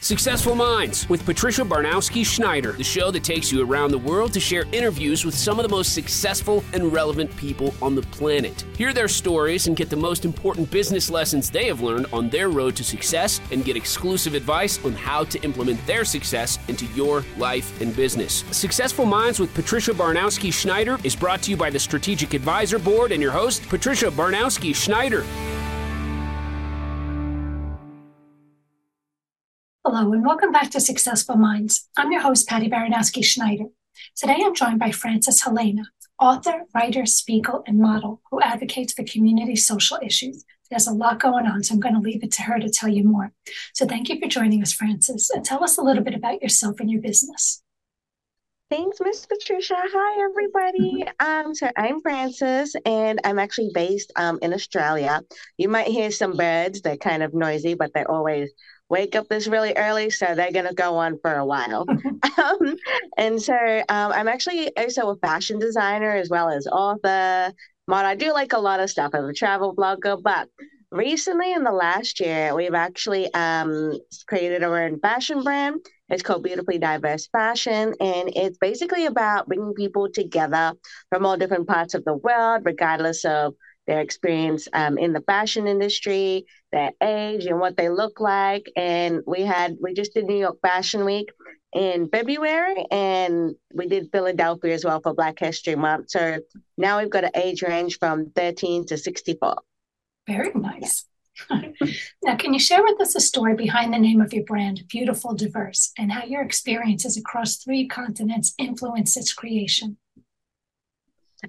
Successful Minds with Patricia Baronowski Schneider, the show that takes you around the world to share interviews with some of the most successful and relevant people on the planet. Hear their stories and get the most important business lessons they have learned on their road to success and get exclusive advice on how to implement their success into your life and business. Successful Minds with Patricia Baronowski Schneider is brought to you by the Strategic Advisor Board and your host, Patricia Baronowski Schneider. Hello, and welcome back to Successful Minds. I'm your host, Patty Baronowski Schneider. Today I'm joined by Frances Helena, author, writer, speaker, and model who advocates for community social issues. There's a lot going on, so I'm going to leave it to her to tell you more. So thank you for joining us, Frances, and tell us a little bit about yourself and your business. Thanks, Miss Patricia. Hi, everybody. Um, so I'm Frances, and I'm actually based um in Australia. You might hear some birds; they're kind of noisy, but they're always wake up this really early, so they're gonna go on for a while. um, and so um, I'm actually also a fashion designer as well as author. Model. I do like a lot of stuff as a travel blogger, but recently in the last year, we've actually um, created our own fashion brand. It's called Beautifully Diverse Fashion, and it's basically about bringing people together from all different parts of the world, regardless of their experience um, in the fashion industry, their age, and what they look like. And we had we just did New York Fashion Week in February, and we did Philadelphia as well for Black History Month. So now we've got an age range from 13 to 64. Very nice. now, can you share with us a story behind the name of your brand, Beautiful Diverse, and how your experiences across three continents influenced its creation?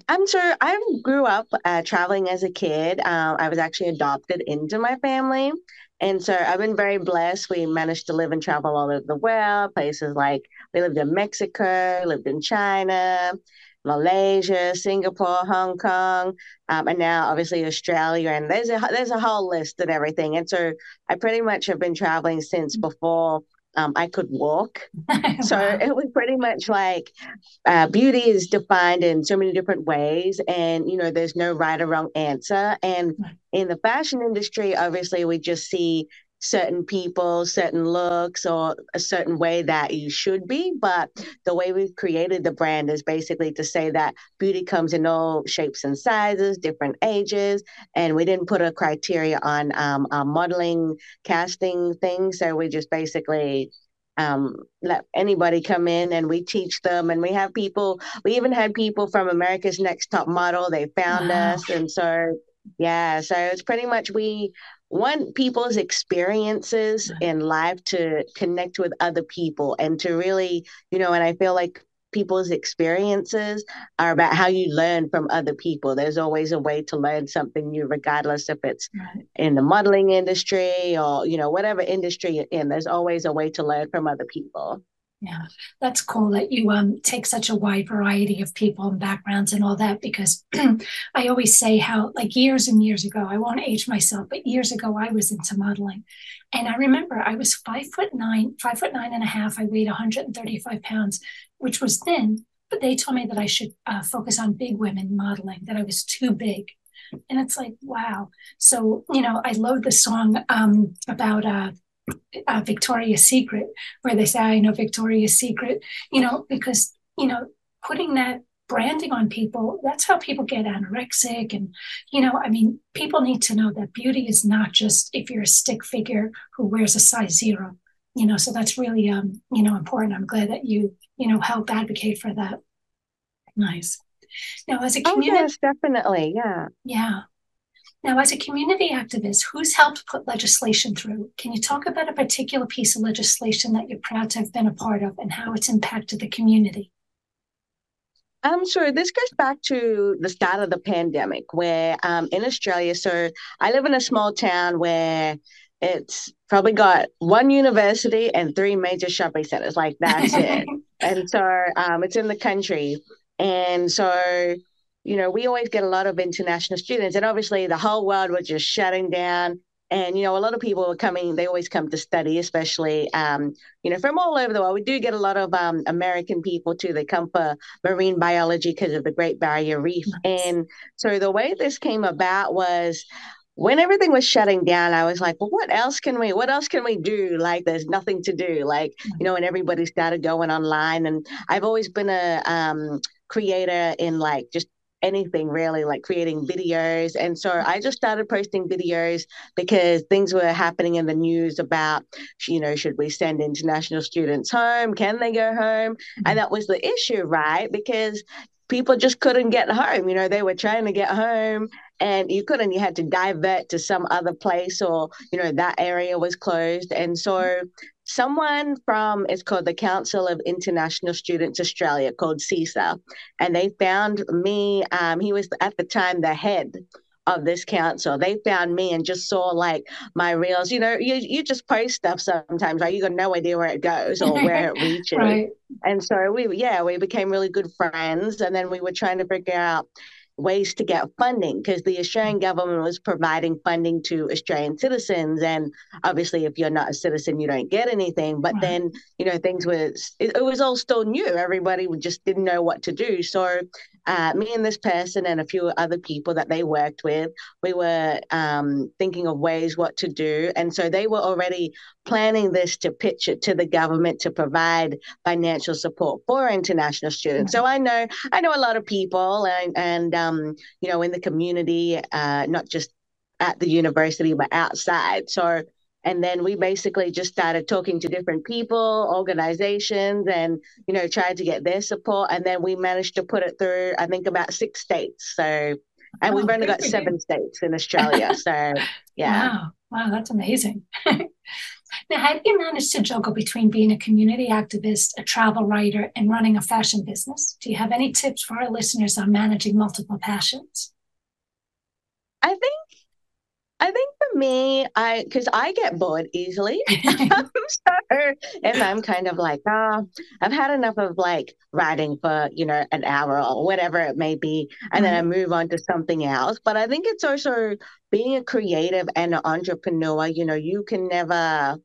I'm sure I grew up uh, traveling as a kid. Um, I was actually adopted into my family. And so I've been very blessed. We managed to live and travel all over the world, places like we lived in Mexico, lived in China, Malaysia, Singapore, Hong Kong, um, and now obviously Australia. And there's a there's a whole list and everything. And so I pretty much have been traveling since before um, I could walk. so it was pretty much like uh, beauty is defined in so many different ways, and you know, there's no right or wrong answer. And in the fashion industry, obviously, we just see certain people, certain looks, or a certain way that you should be. But the way we've created the brand is basically to say that beauty comes in all shapes and sizes, different ages. And we didn't put a criteria on um, modeling, casting things. So we just basically um, let anybody come in and we teach them. And we have people, we even had people from America's Next Top Model. They found wow. us. And so, yeah, so it's pretty much we want people's experiences in life to connect with other people and to really, you know, and I feel like people's experiences are about how you learn from other people. There's always a way to learn something new, regardless if it's right. in the modeling industry or, you know, whatever industry you're in, there's always a way to learn from other people. Yeah, that's cool that you um, take such a wide variety of people and backgrounds and all that because I always say how, like years and years ago, I won't age myself, but years ago I was into modeling. And I remember I was five foot nine, five foot nine and a half. I weighed 135 pounds, which was thin, but they told me that I should uh, focus on big women modeling, that I was too big. And it's like, wow. So, you know, I load the song um, about, uh, uh, Victoria's Secret, where they say, I know Victoria's Secret, you know, because, you know, putting that branding on people, that's how people get anorexic. And, you know, I mean, people need to know that beauty is not just if you're a stick figure who wears a size zero, you know, so that's really, um, you know, important. I'm glad that you, you know, help advocate for that. Nice. Now, as a community, oh, yes, definitely, yeah, yeah. Now, as a community activist, who's helped put legislation through? Can you talk about a particular piece of legislation that you're proud to have been a part of and how it's impacted the community? I'm sure this goes back to the start of the pandemic, where um, in Australia, so I live in a small town where it's probably got one university and three major shopping centers. Like that's it. And so um, it's in the country. And so you know, we always get a lot of international students, and obviously the whole world was just shutting down. And you know, a lot of people were coming. They always come to study, especially um, you know from all over the world. We do get a lot of um, American people too. They come for marine biology because of the Great Barrier Reef. Nice. And so the way this came about was when everything was shutting down, I was like, well, what else can we, what else can we do? Like, there's nothing to do. Like, you know, and everybody started going online. And I've always been a um, creator in like just anything really like creating videos and so i just started posting videos because things were happening in the news about you know should we send international students home can they go home and mm-hmm. that was the issue right because people just couldn't get home. You know, they were trying to get home and you couldn't, you had to divert to some other place or, you know, that area was closed. And so someone from, it's called the Council of International Students Australia, called CISA, and they found me. Um, he was at the time the head of this council. They found me and just saw like my reels. You know, you you just post stuff sometimes, right? You got no idea where it goes or where it reaches. right. And so we yeah, we became really good friends. And then we were trying to figure out ways to get funding because the Australian government was providing funding to Australian citizens. And obviously, if you're not a citizen, you don't get anything. But right. then, you know, things were, it, it, was all still new. Everybody just didn't know what to do. So, uh, me and this person and a few other people that they worked with, we were um, thinking of ways what to do. And so they were already planning this to pitch it to the government to provide financial support for international students. So I know I know a lot of people and and um, you know in the community, uh, not just at the university but outside. So and then we basically just started talking to different people organizations and you know tried to get their support. And then we managed to put it through i think about six states. So and oh, we've only got seven states in australia. So yeah. Wow. Wow that's amazing. Now, how do you manage to juggle between being a community activist, a travel writer, and running a fashion business? Do you have any tips for our listeners on managing multiple passions? I think I think for me, I because I get bored easily. so if I'm kind of like, oh, I've had enough of like writing for you know an hour or whatever it may be, and then I mm-hmm. move on to something else. But I think it's also being a creative and an entrepreneur. You know, you can never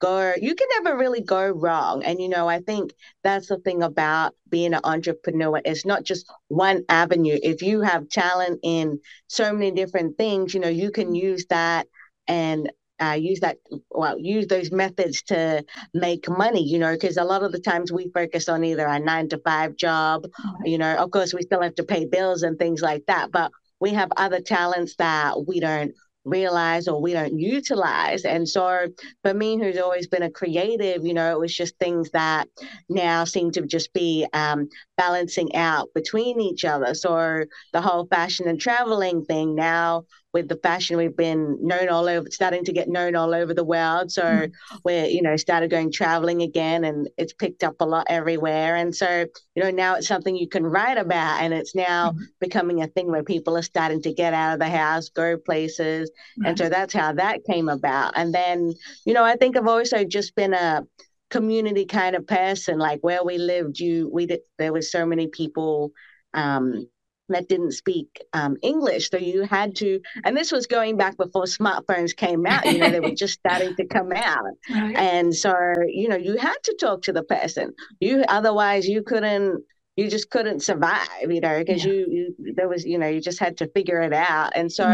go you can never really go wrong. And you know i think that's the thing about being an entrepreneur. It's not just one avenue. If you have talent in so many different things you know you can use that and uh, use that well use those methods to make money you know because a lot of the times we focus on either a nine to five job you know of course we still have to pay bills and things like that but we have other talents that we don't realize or we don't utilize. And so for me, who's always been a creative, you know, it was just things that now seem to just be um, balancing out between each other. So the whole fashion and traveling thing now with the fashion. We've been known all over starting to get known all over the world. So mm. we're you know started going traveling again and it's picked up a lot everywhere. And so you know now it's something you can write about and it's now mm. becoming a thing where people are starting to get out of the house go places. And so that's how that came about. And then you know i think i've also just been a community kind of person like where we lived. You we did there was so many people um that didn't speak um, English. So you had to, and this was going back before smartphones came out, you know, they were just starting to come out. Right. And so, you know, you had to talk to the person. You otherwise you couldn't you just couldn't survive, you know, because yeah. you, you there was, you know, you just had to figure it out. And so,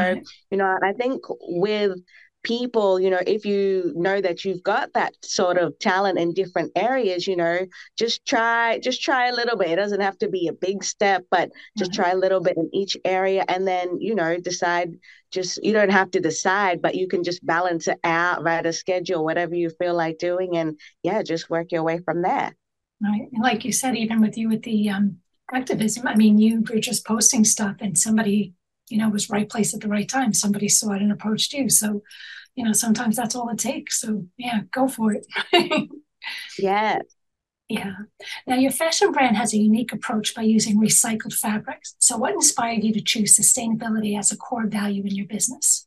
you know, I think with people, you know, if you know that you've got that sort of talent in different areas, you know, just try, just try a little bit. It doesn't have to be a big step, but just mm-hmm. try a little bit in each area and then, you know, decide just, you don't have to decide, but you can just balance it out, write a schedule, whatever you feel like doing. And yeah, just work your way from there. Right. And like you said, even with you with the um, activism, I mean, you were just posting stuff and somebody you know, was right place at the right time. Somebody saw it and approached you. So, you know, sometimes that's all it takes. So yeah, go for it. yeah. Yeah. Now your fashion brand has a unique approach by using recycled fabrics. So what inspired you to choose sustainability as a core value in your business?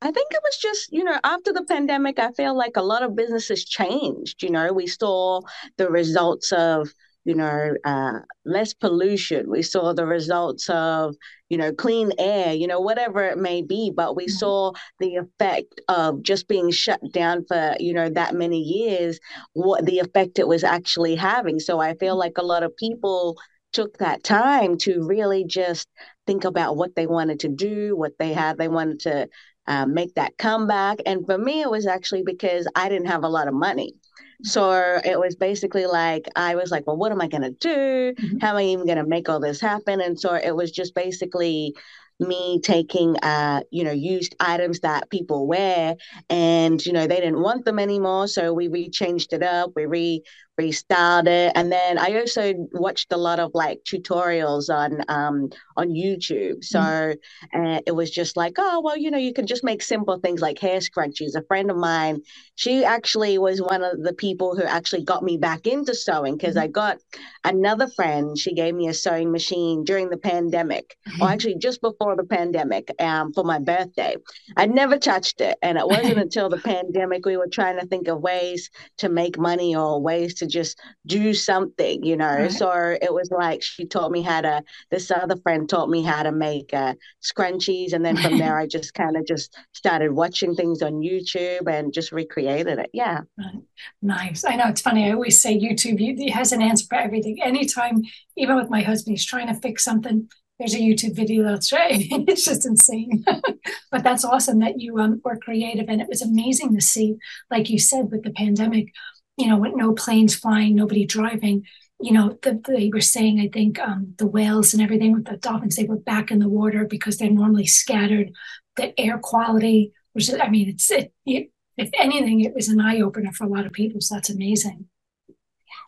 I think it was just, you know, after the pandemic, I feel like a lot of businesses changed. You know, we saw the results of you know, uh, less pollution. We saw the results of, you know, clean air, you know, whatever it may be. But we mm-hmm. saw the effect of just being shut down for, you know, that many years, what the effect it was actually having. So I feel mm-hmm. like a lot of people took that time to really just think about what they wanted to do, what they had, they wanted to uh, make that comeback. And for me, it was actually because I didn't have a lot of money. So it was basically like, I was like, well, what am I going to do? Mm-hmm. How am I even going to make all this happen? And so it was just basically me taking uh you know used items that people wear and you know they didn't want them anymore so we re-changed it up we re restyled it and then i also watched a lot of like tutorials on um on youtube so mm-hmm. uh, it was just like oh well you know you can just make simple things like hair scrunchies a friend of mine she actually was one of the people who actually got me back into sewing because mm-hmm. i got another friend she gave me a sewing machine during the pandemic mm-hmm. or actually just before the pandemic um for my birthday i never touched it and it wasn't until the pandemic we were trying to think of ways to make money or ways to to just do something, you know. Right. So it was like she taught me how to. This other friend taught me how to make uh, scrunchies, and then from there I just kind of just started watching things on YouTube and just recreated it. Yeah, right. nice. I know it's funny. I always say YouTube you, has an answer for everything. Anytime, even with my husband, he's trying to fix something there's a YouTube video that's right. it's just insane. but that's awesome that you um, were creative. And it was amazing to see, like you said, with the pandemic, you know, with no planes flying, nobody driving, you know, the, they were saying, I think um, the whales and everything with the dolphins, they were back in the water because they're normally scattered. The air quality, which I mean, it's it, it if anything, it was an eye opener for a lot of people. So that's amazing.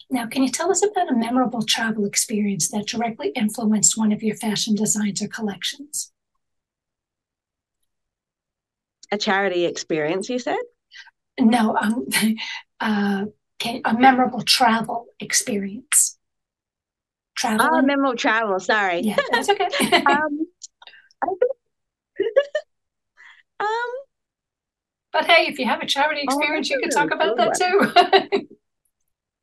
Now, can you tell us about a memorable travel experience that directly influenced one of your fashion designs or collections? A charity experience, you said? No, um, uh, a memorable travel experience. Travel. Oh, memorable travel. Sorry. Yeah, that's okay. um, um, but hey, if you have a charity oh, experience, oh, you can talk about that too.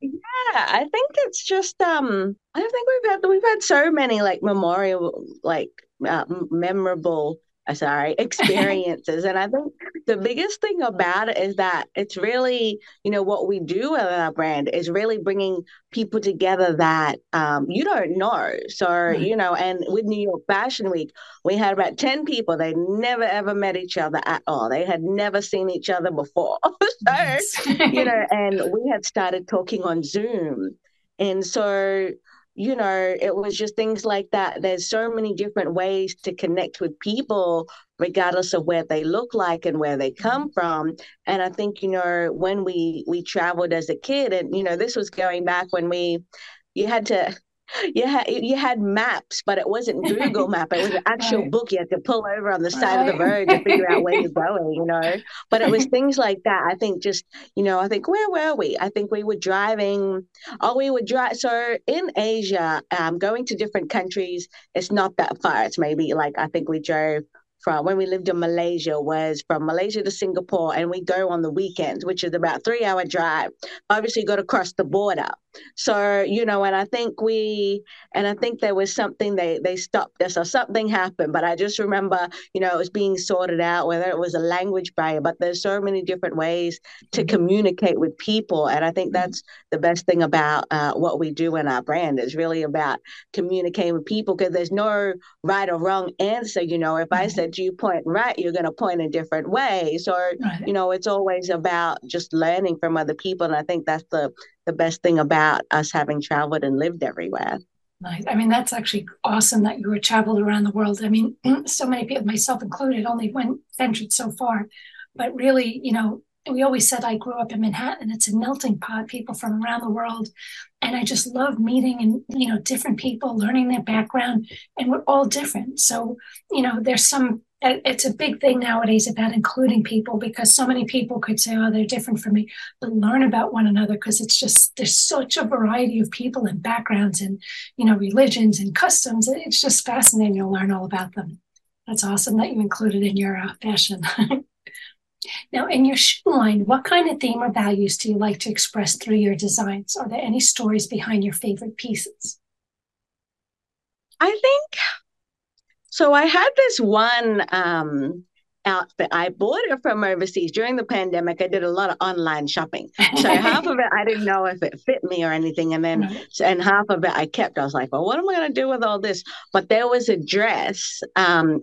yeah, I think it's just um, I think we've had we've had so many like memorial, like uh, memorable sorry experiences. And i think the biggest thing about it is that it's really you know what we do with our brand is really bringing people together that um, you don't know. So you know and with new york fashion week we had about 10 people. They never ever met each other at all. They had never seen each other before. So you know and we had started talking on zoom. And so you know, it was just things like that. There's so many different ways to connect with people, regardless of where they look like and where they come mm-hmm. from. And I think, you know, when we we traveled as a kid, and you know, this was going back when we you had to you had you had maps, but it wasn't Google Map. It was an actual right. book you had to pull over on the side right. of the road to figure out where you're going. You know, but it was things like that. I think just you know, I think where were we? I think we were driving. Oh, we would drive. So in Asia, um, going to different countries, it's not that far. It's maybe like I think we drove from when we lived in Malaysia was from Malaysia to Singapore, and we go on the weekends, which is about three hour drive. Obviously, you got to cross the border. So you know, and I think we, and I think there was something they they stopped us or something happened. But I just remember, you know, it was being sorted out whether it was a language barrier. But there's so many different ways to mm-hmm. communicate with people, and I think mm-hmm. that's the best thing about uh, what we do in our brand is really about communicating with people because there's no right or wrong answer. You know, if I said you point right, you're going to point a different way. So, right. you know, it's always about just learning from other people. And I think that's the, the best thing about us having traveled and lived everywhere. Nice. I mean, that's actually awesome that you were traveled around the world. I mean, so many people, myself included, only went ventured so far. But really, you know, we always said I grew up in Manhattan. It's a melting pot, people from around the world. And I just love meeting and, you know, different people, learning their background, and we're all different. So, you know, there's some it's a big thing nowadays about including people because so many people could say, oh, they're different from me, but learn about one another because it's just, there's such a variety of people and backgrounds and, you know, religions and customs. It's just fascinating to learn all about them. That's awesome that you included in your uh, fashion. now, in your shoe line, what kind of theme or values do you like to express through your designs? Are there any stories behind your favorite pieces? I think so I had this one um, outfit. I bought it from overseas during the pandemic. I did a lot of online shopping. So half of it I didn't know if it fit me or anything. And then and half of it I kept. I was like, well, what am I gonna do with all this? But there was a dress. Um,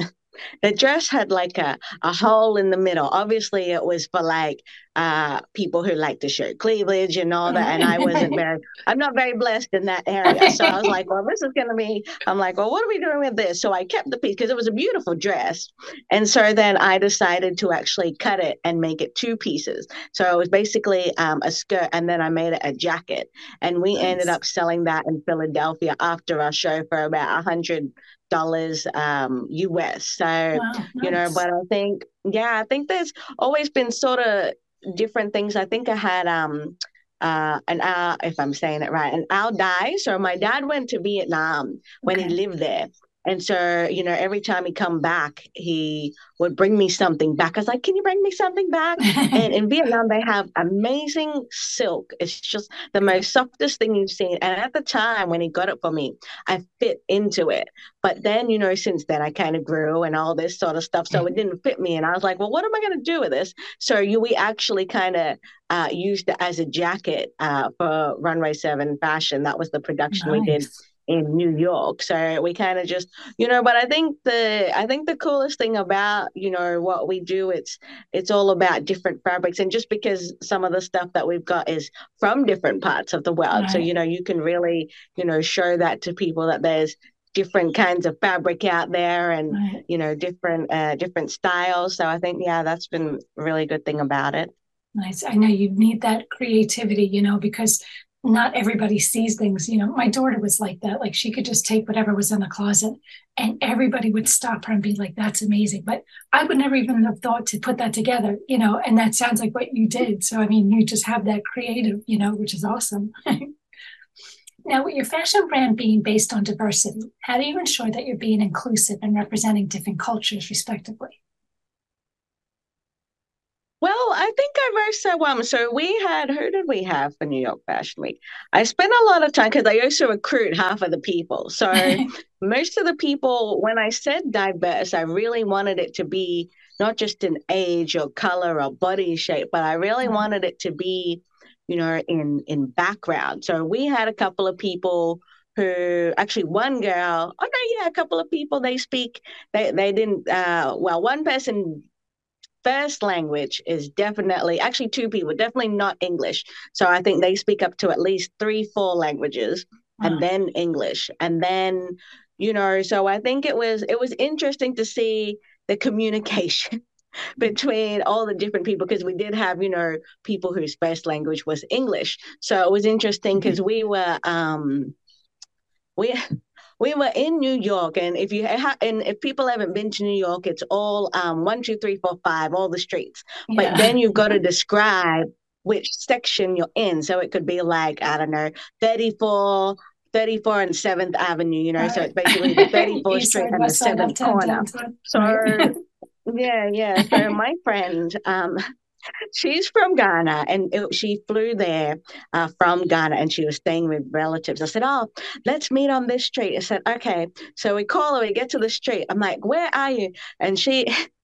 the dress had like a, a hole in the middle. Obviously, it was for like uh, people who like to show cleavage and all that. And I wasn't very, I'm not very blessed in that area. So I was like, well, this is going to be, I'm like, well, what are we doing with this? So I kept the piece because it was a beautiful dress. And so then I decided to actually cut it and make it two pieces. So it was basically um, a skirt and then I made it a jacket. And we nice. ended up selling that in Philadelphia after our show for about a hundred dollars um, US. So wow, nice. you know, but I think yeah, I think there's always been sort of different things. I think I had um uh an uh if I'm saying it right, an Ao Dai. So my dad went to Vietnam when okay. he lived there. And so, you know, every time he come back, he would bring me something back. I was like, "Can you bring me something back?" and in Vietnam, they have amazing silk. It's just the most softest thing you've seen. And at the time when he got it for me, I fit into it. But then, you know, since then, I kind of grew and all this sort of stuff, so it didn't fit me. And I was like, "Well, what am I going to do with this?" So you, we actually kind of uh, used it as a jacket uh, for Runway Seven Fashion. That was the production nice. we did in New York. So we kind of just, you know, but I think the I think the coolest thing about, you know, what we do, it's it's all about different fabrics. And just because some of the stuff that we've got is from different parts of the world. Right. So, you know, you can really, you know, show that to people that there's different kinds of fabric out there and right. you know different uh, different styles so i think yeah that's been a really good thing about it nice i know you need that creativity you know because not everybody sees things. You know, my daughter was like that. Like she could just take whatever was in the closet and everybody would stop her and be like, that's amazing. But I would never even have thought to put that together, you know, and that sounds like what you did. So, I mean, you just have that creative, you know, which is awesome. now, with your fashion brand being based on diversity, how do you ensure that you're being inclusive and representing different cultures respectively? Well, I think I very well. So we had who did we have for New York Fashion Week? I spent a lot of time because I also recruit half of the people. So most of the people, when I said diverse, I really wanted it to be not just in age or color or body shape, but I really mm-hmm. wanted it to be, you know, in in background. So we had a couple of people who actually one girl, oh no, yeah, a couple of people they speak, they they didn't uh well, one person first language is definitely actually two people definitely not english. So i think they speak up to at least three four languages and then english. And then you know so i think it was it was interesting to see the communication between all the different people because we did have you know people whose first language was english. So it was interesting because mm-hmm. we were um we we were in New York, and if you ha- and if people haven't been to New York, it's all um, one, two, three, four, five, all the streets. Yeah. But then you've got to describe which section you're in. So it could be like I don't know, 34. 34 and 7th Avenue, you know, right. so it's basically the 34th Street and the 7th corner. So, yeah, yeah. So my friend, um, she's from Ghana and it, she flew there uh, from Ghana and she was staying with relatives. I said, Oh, let's meet on this street. I said, Okay. So we call her, we get to the street. I'm like, Where are you? And she,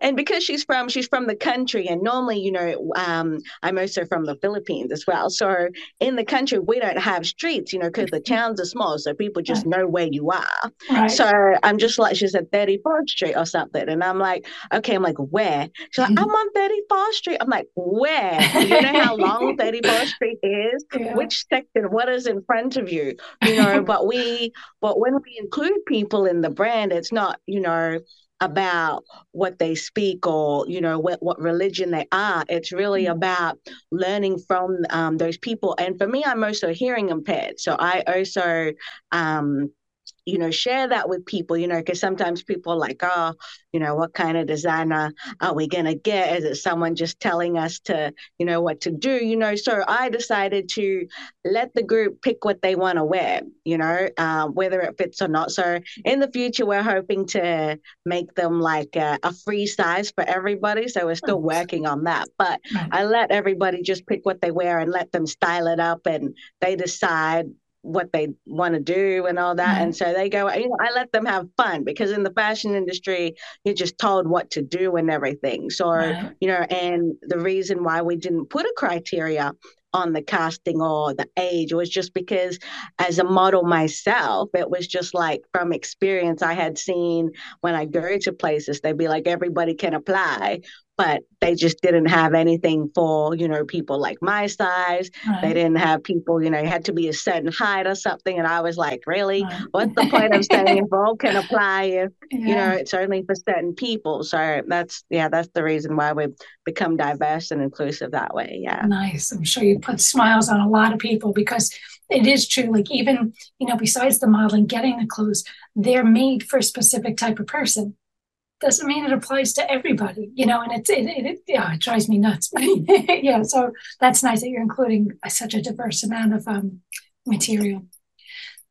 and because she's from she's from the country and normally you know um, i'm also from the philippines as well. So in the country we don't have streets you know because the towns are small so people just know where you are. Right. so i'm just like she said 34th street or something and i'm like okay i'm like where? She's like i'm on 34th street. I'm like where? You know how long 34th street is? Yeah. which section? What is in front of you? You know but we but when we include people in the brand it's not you know about what they speak or you know what, what religion they are. It's really mm-hmm. about learning from um, those people. And for me i'm also hearing impaired. So i also um, you know, share that with people, you know, because sometimes people are like, oh, you know, what kind of designer are we going to get? Is it someone just telling us to, you know, what to do? You know, so I decided to let the group pick what they want to wear, you know, uh, whether it fits or not. So in the future, we're hoping to make them like a, a free size for everybody. So we're still working on that. But I let everybody just pick what they wear and let them style it up and they decide what they want to do and all that. And mm-hmm. so they go, you know, I let them have fun because in the fashion industry, you're just told what to do and everything. So, right. you know, and the reason why we didn't put a criteria on the casting or the age was just because as a model myself it was just like from experience i had seen when i go to places they'd be like everybody can apply but they just didn't have anything for you know people like my size right. they didn't have people you know you had to be a certain height or something and i was like really right. what's the point of saying all can apply if yeah. you know it's only for certain people so that's yeah that's the reason why we've become diverse and inclusive that way yeah nice i'm sure you put smiles on a lot of people because it is true like even you know besides the modeling getting the clothes they're made for a specific type of person doesn't mean it applies to everybody, you know, and it's, it, it, yeah, it drives me nuts. yeah, so that's nice that you're including such a diverse amount of um, material.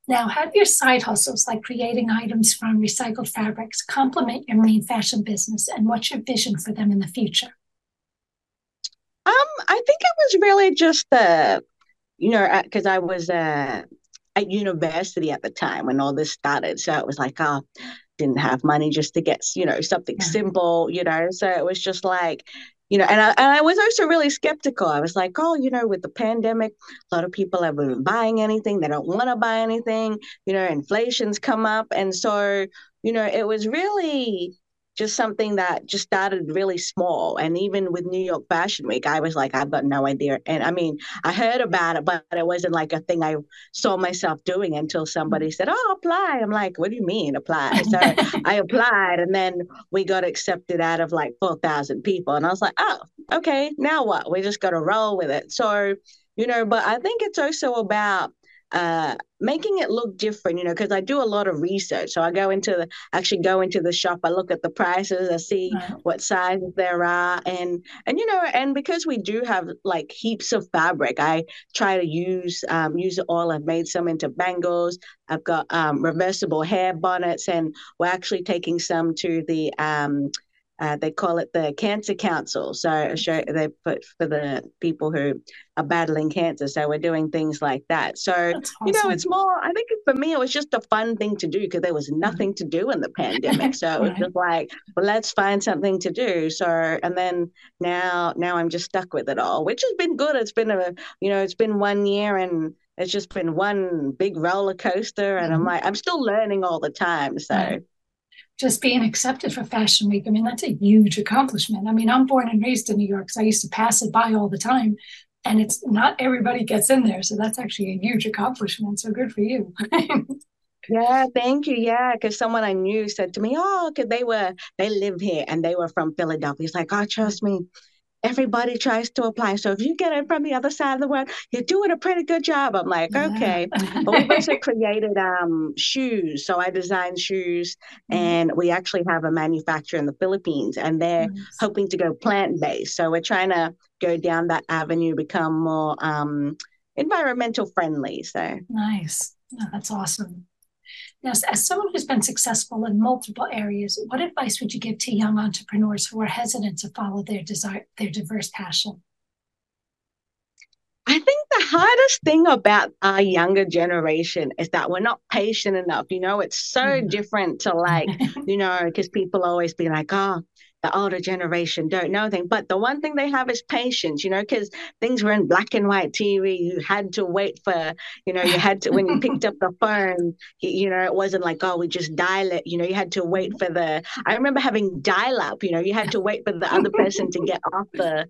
Now, how do your side hustles, like creating items from recycled fabrics, complement your main fashion business, and what's your vision for them in the future? Um, I think it was really just the, you know, because I was uh, at university at the time when all this started, so it was like, oh, didn't have money just to get you know something simple you know so it was just like you know and I, and I was also really skeptical. I was like oh you know with the pandemic a lot of people haven't been buying anything. They don't want to buy anything. You know inflation's come up. And so you know it was really just something that just started really small. And even with New York Fashion Week, I was like, I've got no idea. And I mean, I heard about it, but it wasn't like a thing I saw myself doing until somebody said, Oh, apply. I'm like, What do you mean apply? So I applied, and then we got accepted out of like 4,000 people. And I was like, Oh, okay, now what? We just got to roll with it. So, you know, but I think it's also about uh, making it look different, you know, because I do a lot of research. So I go into the actually go into the shop, I look at the prices, I see what sizes there are, and and you know, and because we do have like heaps of fabric, I try to use um, use it all. I've made some into bangles. I've got um, reversible hair bonnets, and we're actually taking some to the um, uh, they call it the Cancer Council. So show, they put for the people who are battling cancer. So we're doing things like that. So awesome. you know, it's more. I think for me, it was just a fun thing to do because there was mm-hmm. nothing to do in the pandemic. So it was just like, well, let's find something to do. So and then now, now I'm just stuck with it all, which has been good. It's been a, you know, it's been one year and it's just been one big roller coaster and mm-hmm. i'm like i'm still learning all the time so right just being accepted for Fashion Week. I mean, that's a huge accomplishment. I mean, I'm born and raised in New York, so I used to pass it by all the time. And it's not everybody gets in there. So that's actually a huge accomplishment. So good for you. yeah, thank you. Yeah, because someone I knew said to me, Oh, because they were, they live here and they were from Philadelphia. It's like, Oh, trust me, everybody tries to apply. So if you get it from the other side of the world, you're doing a pretty good job. I'm like, yeah. okay. but we've also created um, shoes. So I designed shoes, mm-hmm. and we actually have a manufacturer in the Philippines, and they're nice. hoping to go plant based. So we're trying to go down that avenue, become more um, environmental friendly. So nice. Oh, that's awesome. Now, as someone who's been successful in multiple areas, what advice would you give to young entrepreneurs who are hesitant to follow their desire, their diverse passion? I think the hardest thing about our younger generation is that we're not patient enough. You know, it's so mm-hmm. different to like, you know, because people always be like, oh, the older generation don't know things. But the one thing they have is patience, you know, because things were in black and white TV. You had to wait for, you know, you had to, when you picked up the phone, you know, it wasn't like, oh, we just dial it. You know, you had to wait for the, I remember having dial up, you know, you had to wait for the other person to get off the,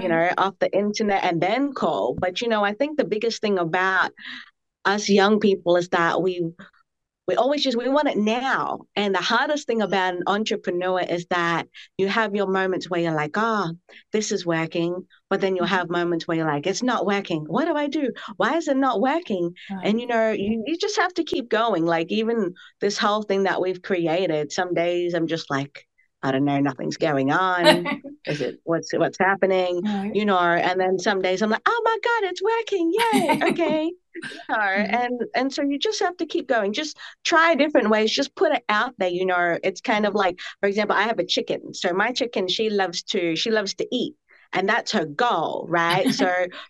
you know, off the internet and then call. But, you know, I think the biggest thing about us young people is that we, we always just we want it now. And the hardest thing about an entrepreneur is that you have your moments where you're like oh this is working but then you'll mm-hmm. have moments where you're like it's not working. What do i do? Why is it not working? Right. and you know you, you just have to keep going. Like even this whole thing that we've created some days i'm just like I don't know, nothing's going on. Is it what's what's happening? Right. You know, and then some days I'm like, oh my God, it's working. Yay. Okay. you know, mm-hmm. and and so you just have to keep going. Just try different ways. Just put it out there. You know, it's kind of like, for example, I have a chicken. So my chicken, she loves to, she loves to eat. And that's her goal, right? so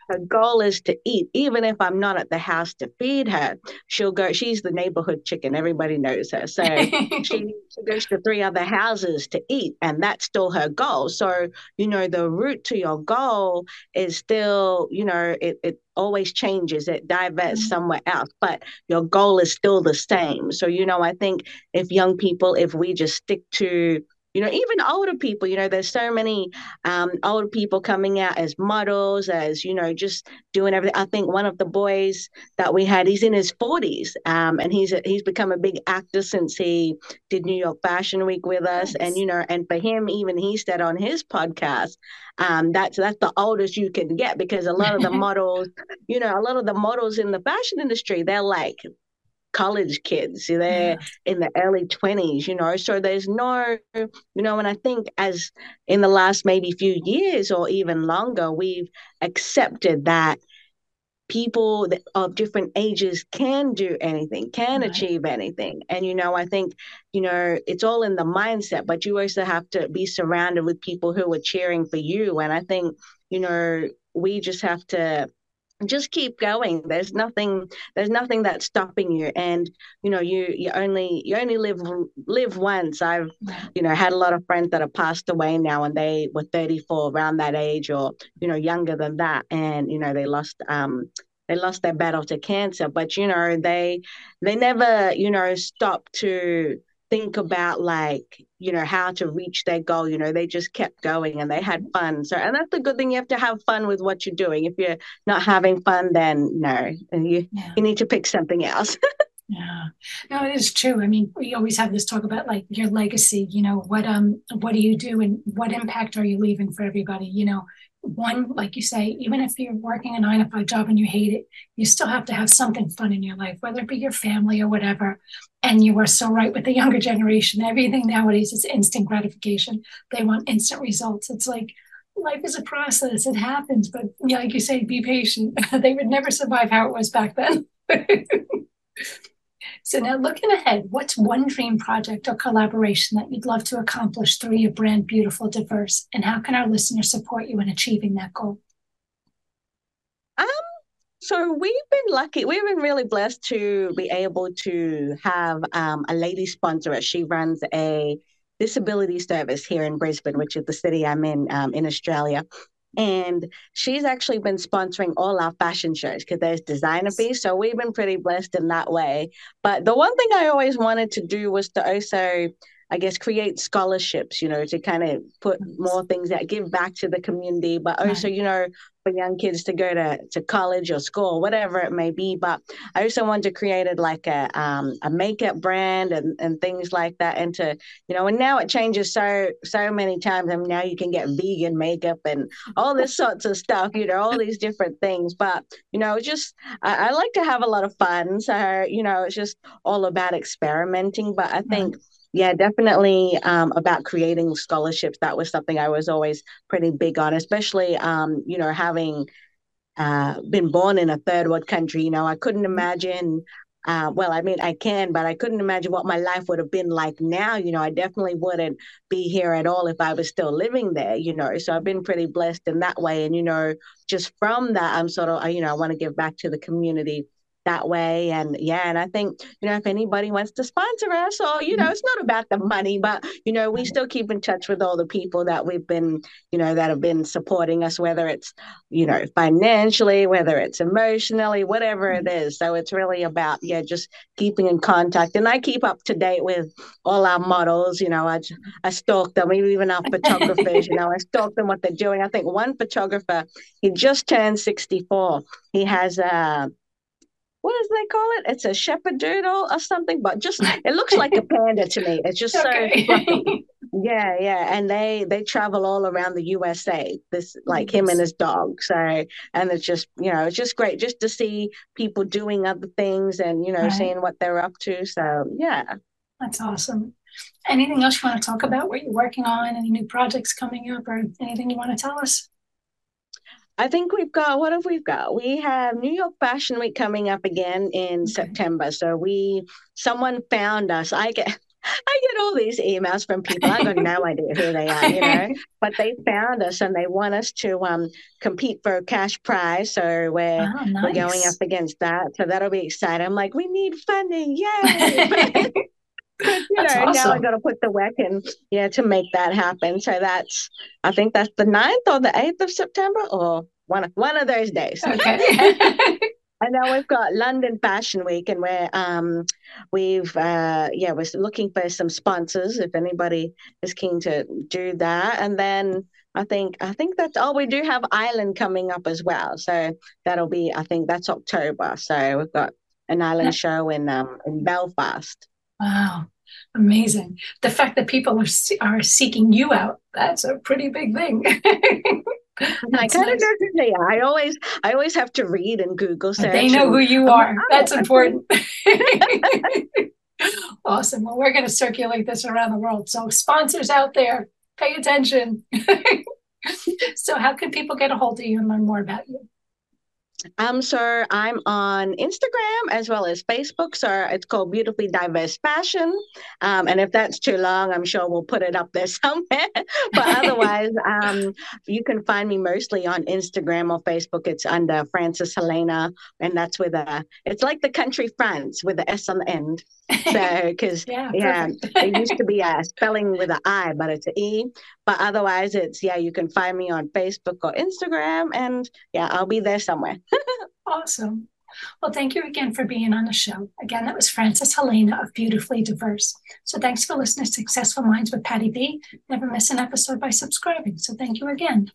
her goal is to eat. Even if I'm not at the house to feed her, she'll go. She's the neighborhood chicken. Everybody knows her. So she, she goes to three other houses to eat, and that's still her goal. So you know, the route to your goal is still, you know, it it always changes. It diverts mm-hmm. somewhere else, but your goal is still the same. So you know, I think if young people, if we just stick to you know even older people you know there's so many um, older people coming out as models as you know just doing everything i think one of the boys that we had he's in his 40s um, and he's a, he's become a big actor since he did new york fashion week with us nice. and you know and for him even he said on his podcast um, that's that's the oldest you can get because a lot of the models you know a lot of the models in the fashion industry they're like college kids they're yeah. in the early 20s you know so there's no you know and i think as in the last maybe few years or even longer we've accepted that people of different ages can do anything can right. achieve anything and you know i think you know it's all in the mindset but you also have to be surrounded with people who are cheering for you and i think you know we just have to just keep going. There's nothing there's nothing that's stopping you. And you know you you only you only live live once. I've you know had a lot of friends that have passed away now and they were 34 around that age or you know younger than that. And you know they lost um they lost their battle to cancer. But you know they they never you know stopped to think about like you know how to reach their goal you know they just kept going and they had fun. So and that's the good thing you have to have fun with what you're doing. If you're not having fun then no you yeah. you need to pick something else. Yeah. No it is true. I mean we always have this talk about like your legacy you know what um what do you do and what impact are you leaving for everybody? You know one, like you say, even if you're working a nine to five job and you hate it, you still have to have something fun in your life, whether it be your family or whatever. And you are so right with the younger generation. Everything nowadays is instant gratification. They want instant results. It's like life is a process. It happens, but yeah, like you say, be patient. they would never survive how it was back then. So now looking ahead, what's one dream project or collaboration that you'd love to accomplish through your brand Beautiful Diverse? And how can our listeners support you in achieving that goal? Um, so we've been lucky. We've been really blessed to be able to have um, a lady sponsor us. She runs a disability service here in Brisbane, which is the city I'm in um, in Australia. And she's actually been sponsoring all our fashion shows because there's designer fees. So we've been pretty blessed in that way. But the one thing I always wanted to do was to also I guess, create scholarships, you know, to kind of put more things that give back to the community, but also, you know, for young kids to go to, to college or school, whatever it may be. But I also want to create it like a um, a makeup brand and, and things like that. And to, you know, and now it changes so so many times. I mean, now you can get vegan makeup and all this sorts of stuff, you know, all these different things. But, you know, just I, I like to have a lot of fun. So, you know, it's just all about experimenting. But I think mm-hmm yeah, definitely um, about creating scholarships. That was something I was always pretty big on, especially, um, you know, having uh, been born in a third world country. You know, I couldn't mm-hmm. imagine. Uh, well, I mean, I can, but I couldn't imagine what my life would have been like now. You know, I definitely wouldn't be here at all if I was still living there, you know. So I've been pretty blessed in that way. And, you know, just from that, I'm sort of, you know, I want to give back to the community that way. And yeah, and I think, you know, if anybody wants to sponsor us or, you know, mm-hmm. it's not about the money, but, you know, we still keep in touch with all the people that we've been, you know, that have been supporting us, whether it's, you know, financially, whether it's emotionally, whatever it mm-hmm. So it's really about, yeah, just keeping in contact. And I keep up to date with all our models, you know, I, I stalk them, even our photographers, you know, I stalk them what they're doing. I think one photographer, he just turned 64. He has a, what does they call it? It's a shepherd doodle or something, but just it looks like a panda to me. It's just okay. so yeah, yeah. And they they travel all around the USA. This like him and his dog. So and it's just you know it's just great just to see people doing other things and you know right. seeing what they're up to. So yeah, that's awesome. Anything else you want to talk about? What you're working on? Any new projects coming up, or anything you want to tell us? I think we've got what have we got? We have New York Fashion Week coming up again in okay. September. So we someone found us. I get I get all these emails from people. I've got no idea who they are, you know, but they found us and they want us to um, compete for a cash prize. So we're, oh, nice. we're going up against that. So that'll be exciting. I'm like, we need funding. Yay. You that's know, awesome. now I got to put the work in, yeah, to make that happen. So that's, I think that's the 9th or the 8th of September or one, one of those days. Okay. And now we've got London Fashion Week, and we're um, we've uh, yeah, we're looking for some sponsors if anybody is keen to do that. And then I think I think that's all. We do have Ireland coming up as well, so that'll be I think that's October. So we've got an Ireland show in um, in Belfast. Wow, amazing! The fact that people are are seeking you out that's a pretty big thing. I kind of nice. I always, I always have to read and Google search. They know who you are. Oh, That's important. awesome. Well, we're going to circulate this around the world. So, sponsors out there, pay attention. so, how can people get a hold of you and learn more about you? Um, so I'm on Instagram as well as Facebook. So it's called Beautifully Diverse Fashion. Um, and if that's too long, I'm sure we'll put it up there somewhere. but otherwise, um, you can find me mostly on Instagram or Facebook. It's under Frances Helena, and that's with a. It's like the country France with the S on the end. So because yeah, yeah it used to be a spelling with an I, but it's an E. But otherwise, it's yeah. You can find me on Facebook or Instagram, and yeah, I'll be there somewhere. awesome. Well, thank you again for being on the show. Again, that was Frances Helena of Beautifully Diverse. So thanks for listening to Successful Minds with Patty B. Never miss an episode by subscribing. So thank you again.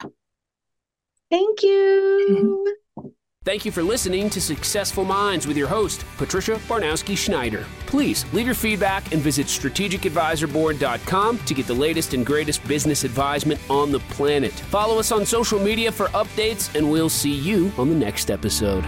Thank you. Mm-hmm. Thank you for listening to Successful Minds with your host, Patricia Baronowski Schneider. Please leave your feedback and visit strategicadvisorboard.com to get the latest and greatest business advisement on the planet. Follow us on social media for updates, and we'll see you on the next episode.